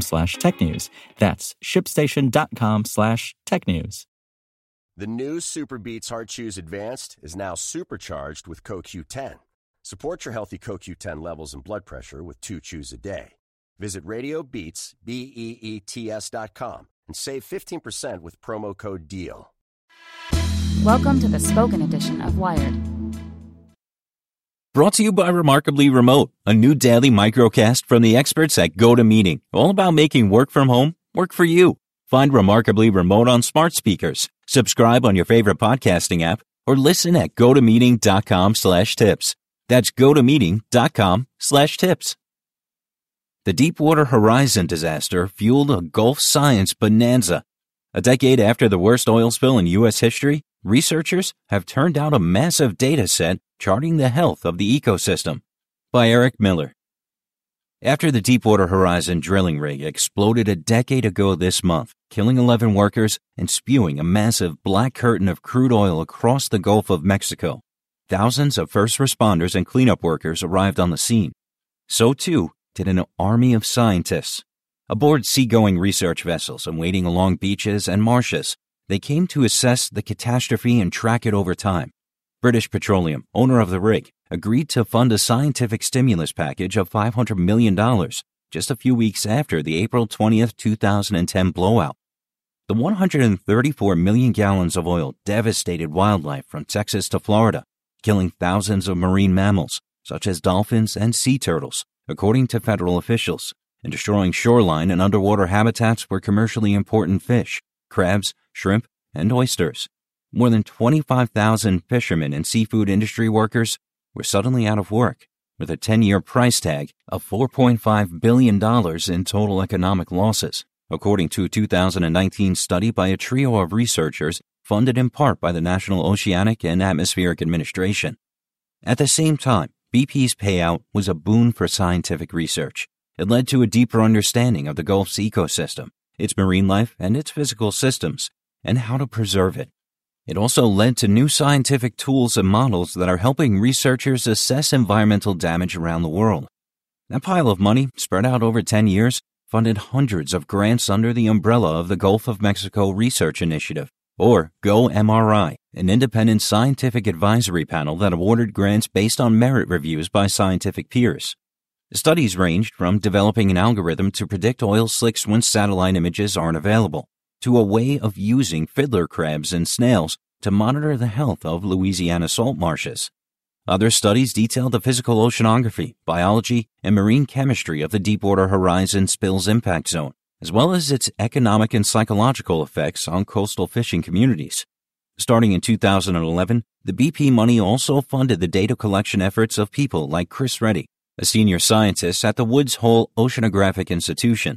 slash technews. That's shipstation.com slash tech news. The new Super Beets Heart Chews Advanced is now supercharged with CoQ10. Support your healthy CoQ10 levels and blood pressure with two chews a day. Visit RadioBeets, B-E-E-T-S dot com and save 15% with promo code DEAL. Welcome to the spoken edition of Wired. Brought to you by Remarkably Remote, a new daily microcast from the experts at GoToMeeting, all about making work from home work for you. Find Remarkably Remote on smart speakers, subscribe on your favorite podcasting app, or listen at gotomeeting.com slash tips. That's gotomeeting.com slash tips. The Deepwater Horizon disaster fueled a Gulf science bonanza. A decade after the worst oil spill in U.S. history, researchers have turned out a massive data set charting the health of the ecosystem. By Eric Niiler. After the Deepwater Horizon drilling rig exploded a decade ago this month, killing 11 workers and spewing a massive black curtain of crude oil across the Gulf of Mexico, thousands of first responders and cleanup workers arrived on the scene. So too did an army of scientists. Aboard seagoing research vessels and wading along beaches and marshes, they came to assess the catastrophe and track it over time. British Petroleum, owner of the rig, agreed to fund a scientific stimulus package of $500 million just a few weeks after the April 20th, 2010 blowout. The 134 million gallons of oil devastated wildlife from Texas to Florida, killing thousands of marine mammals, such as dolphins and sea turtles, according to federal officials, and destroying shoreline and underwater habitats for commercially important fish, crabs, shrimp, and oysters. More than 25,000 fishermen and seafood industry workers were suddenly out of work, with a 10 year price tag of $4.5 billion in total economic losses, according to a 2019 study by a trio of researchers funded in part by the National Oceanic and Atmospheric Administration. At the same time, BP's payout was a boon for scientific research. It led to a deeper understanding of the Gulf's ecosystem, its marine life, and its physical systems, and how to preserve it. It also led to new scientific tools and models that are helping researchers assess environmental damage around the world. That pile of money, spread out over 10 years, funded hundreds of grants under the umbrella of the Gulf of Mexico Research Initiative, or GoMRI, an independent scientific advisory panel that awarded grants based on merit reviews by scientific peers. Studies ranged from developing an algorithm to predict oil slicks when satellite images aren't available, to a way of using fiddler crabs and snails to monitor the health of Louisiana salt marshes. Other studies detailed the physical oceanography, biology, and marine chemistry of the Deepwater Horizon spill's impact zone, as well as its economic and psychological effects on coastal fishing communities. Starting in 2011, the BP money also funded the data collection efforts of people like Chris Reddy, a senior scientist at the Woods Hole Oceanographic Institution.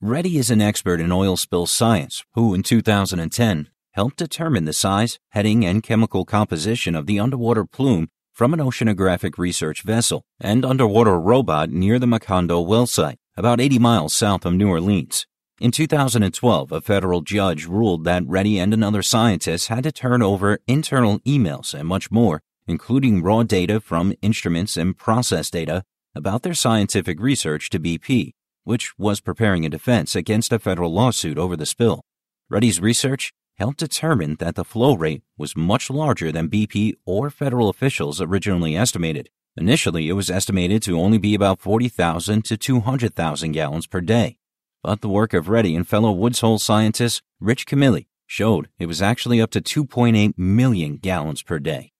Reddy is an expert in oil spill science who, in 2010, helped determine the size, heading, and chemical composition of the underwater plume from an oceanographic research vessel and underwater robot near the Macondo well site, about 80 miles south of New Orleans. In 2012, a federal judge ruled that Reddy and another scientist had to turn over internal emails and much more, including raw data from instruments and process data about their scientific research to BP, which was preparing a defense against a federal lawsuit over the spill. Reddy's research helped determine that the flow rate was much larger than BP or federal officials originally estimated. Initially, it was estimated to only be about 40,000 to 200,000 gallons per day. But the work of Reddy and fellow Woods Hole scientist Rich Camilli showed it was actually up to 2.8 million gallons per day.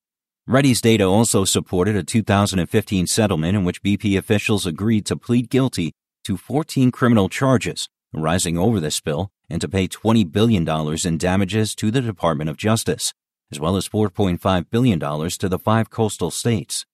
Reddy's data also supported a 2015 settlement in which BP officials agreed to plead guilty to 14 criminal charges arising over the spill and to pay $20 billion in damages to the Department of Justice, as well as $4.5 billion to the five coastal states.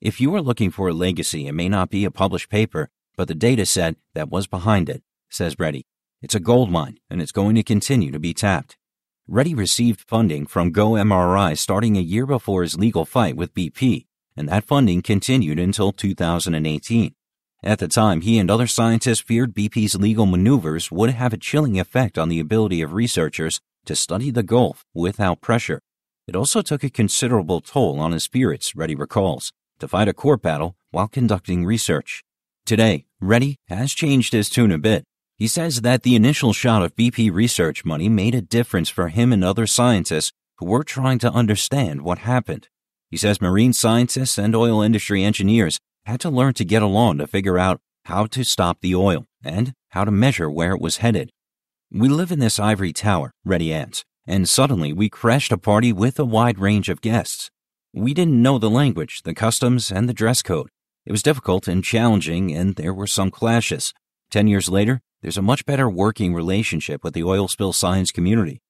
If you are looking for a legacy, it may not be a published paper, but the data set that was behind it, says Reddy. It's a gold mine, and it's going to continue to be tapped. Reddy received funding from GoMRI starting a year before his legal fight with BP, and that funding continued until 2018. At the time, he and other scientists feared BP's legal maneuvers would have a chilling effect on the ability of researchers to study the Gulf without pressure. It also took a considerable toll on his spirits, Reddy recalls, to fight a court battle while conducting research. Today, Reddy has changed his tune a bit. He says that the initial shot of BP research money made a difference for him and other scientists who were trying to understand what happened. He says marine scientists and oil industry engineers had to learn to get along to figure out how to stop the oil and how to measure where it was headed. We live in this ivory tower, Reddy adds, and suddenly we crashed a party with a wide range of guests. We didn't know the language, the customs, and the dress code. It was difficult and challenging, and there were some clashes. Ten years later, there's a much better working relationship with the oil spill science community.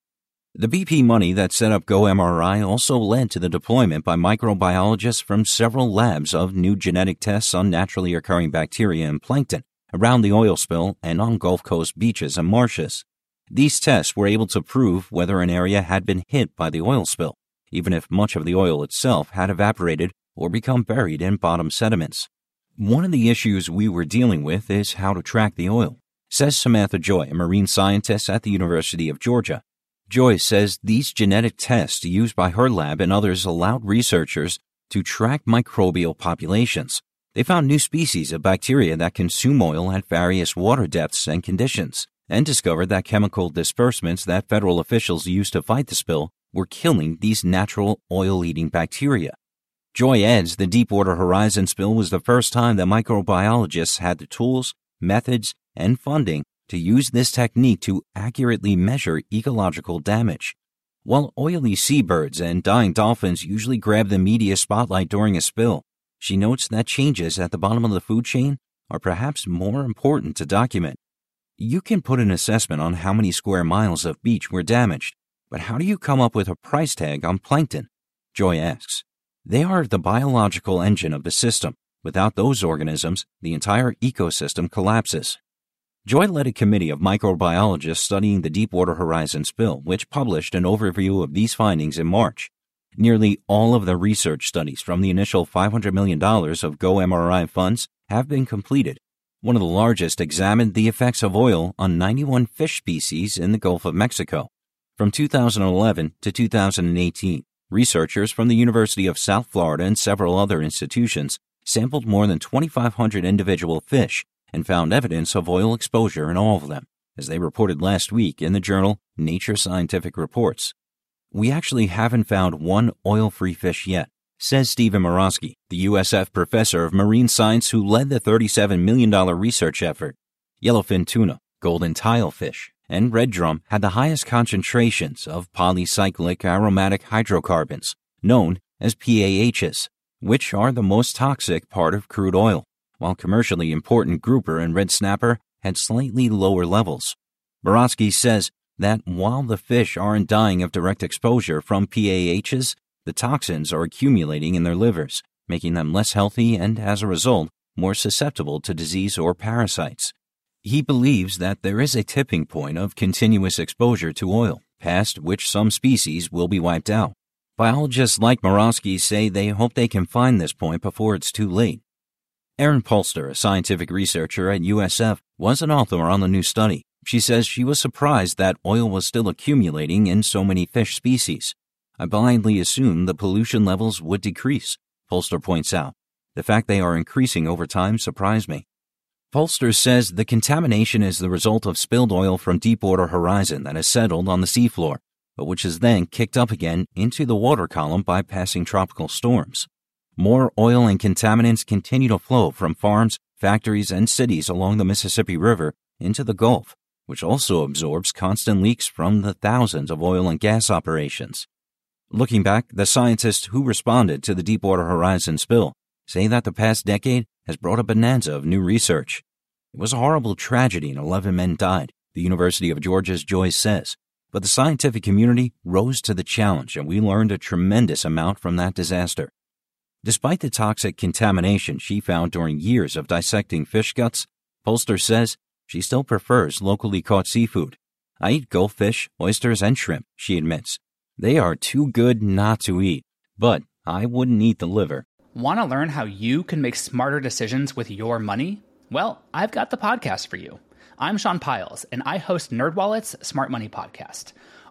The BP money that set up GoMRI also led to the deployment by microbiologists from several labs of new genetic tests on naturally occurring bacteria and plankton around the oil spill and on Gulf Coast beaches and marshes. These tests were able to prove whether an area had been hit by the oil spill, even if much of the oil itself had evaporated or become buried in bottom sediments. One of the issues we were dealing with is how to track the oil, says Samantha Joye, a marine scientist at the University of Georgia. Joye says these genetic tests used by her lab and others allowed researchers to track microbial populations. They found new species of bacteria that consume oil at various water depths and conditions, and discovered that chemical dispersants that federal officials used to fight the spill were killing these natural oil eating bacteria. Joye adds the Deepwater Horizon spill was the first time that microbiologists had the tools, methods, and funding to use this technique to accurately measure ecological damage. While oily seabirds and dying dolphins usually grab the media spotlight during a spill, she notes that changes at the bottom of the food chain are perhaps more important to document. You can put an assessment on how many square miles of beach were damaged, but how do you come up with a price tag on plankton? Joye asks. They are the biological engine of the system. Without those organisms, the entire ecosystem collapses. Joye led a committee of microbiologists studying the Deepwater Horizon spill, which published an overview of these findings in March. Nearly all of the research studies from the initial $500 million of GoMRI funds have been completed. One of the largest examined the effects of oil on 91 fish species in the Gulf of Mexico. From 2011 to 2018, researchers from the University of South Florida and several other institutions sampled more than 2,500 individual fish and found evidence of oil exposure in all of them, as they reported last week in the journal Nature Scientific Reports. We actually haven't found one oil free fish yet, says Stephen Murawski, the USF professor of marine science who led the $37 million research effort. Yellowfin tuna, golden tilefish, and red drum had the highest concentrations of polycyclic aromatic hydrocarbons, known as PAHs, which are the most toxic part of crude oil while commercially important grouper and red snapper had slightly lower levels. Murawski says that while the fish aren't dying of direct exposure from PAHs, the toxins are accumulating in their livers, making them less healthy and, as a result, more susceptible to disease or parasites. He believes that there is a tipping point of continuous exposure to oil, past which some species will be wiped out. Biologists like Murawski say they hope they can find this point before it's too late. Erin Pulster, a scientific researcher at USF, was an author on the new study. She says she was surprised that oil was still accumulating in so many fish species. I blindly assumed the pollution levels would decrease, Pulster points out. The fact they are increasing over time surprised me. Pulster says the contamination is the result of spilled oil from Deepwater Horizon that has settled on the seafloor, but which is then kicked up again into the water column by passing tropical storms. More oil and contaminants continue to flow from farms, factories, and cities along the Mississippi River into the Gulf, which also absorbs constant leaks from the thousands of oil and gas operations. Looking back, the scientists who responded to the Deepwater Horizon spill say that the past decade has brought a bonanza of new research. It was a horrible tragedy and 11 men died, the University of Georgia's Joyce says. But the scientific community rose to the challenge and we learned a tremendous amount from that disaster. Despite the toxic contamination she found during years of dissecting fish guts, Pulster says she still prefers locally caught seafood. I eat goldfish, oysters, and shrimp, she admits. They are too good not to eat, but I wouldn't eat the liver. Want to learn how you can make smarter decisions with your money? Well, I've got the podcast for you. I'm Sean Pyles, and I host NerdWallet's Smart Money Podcast.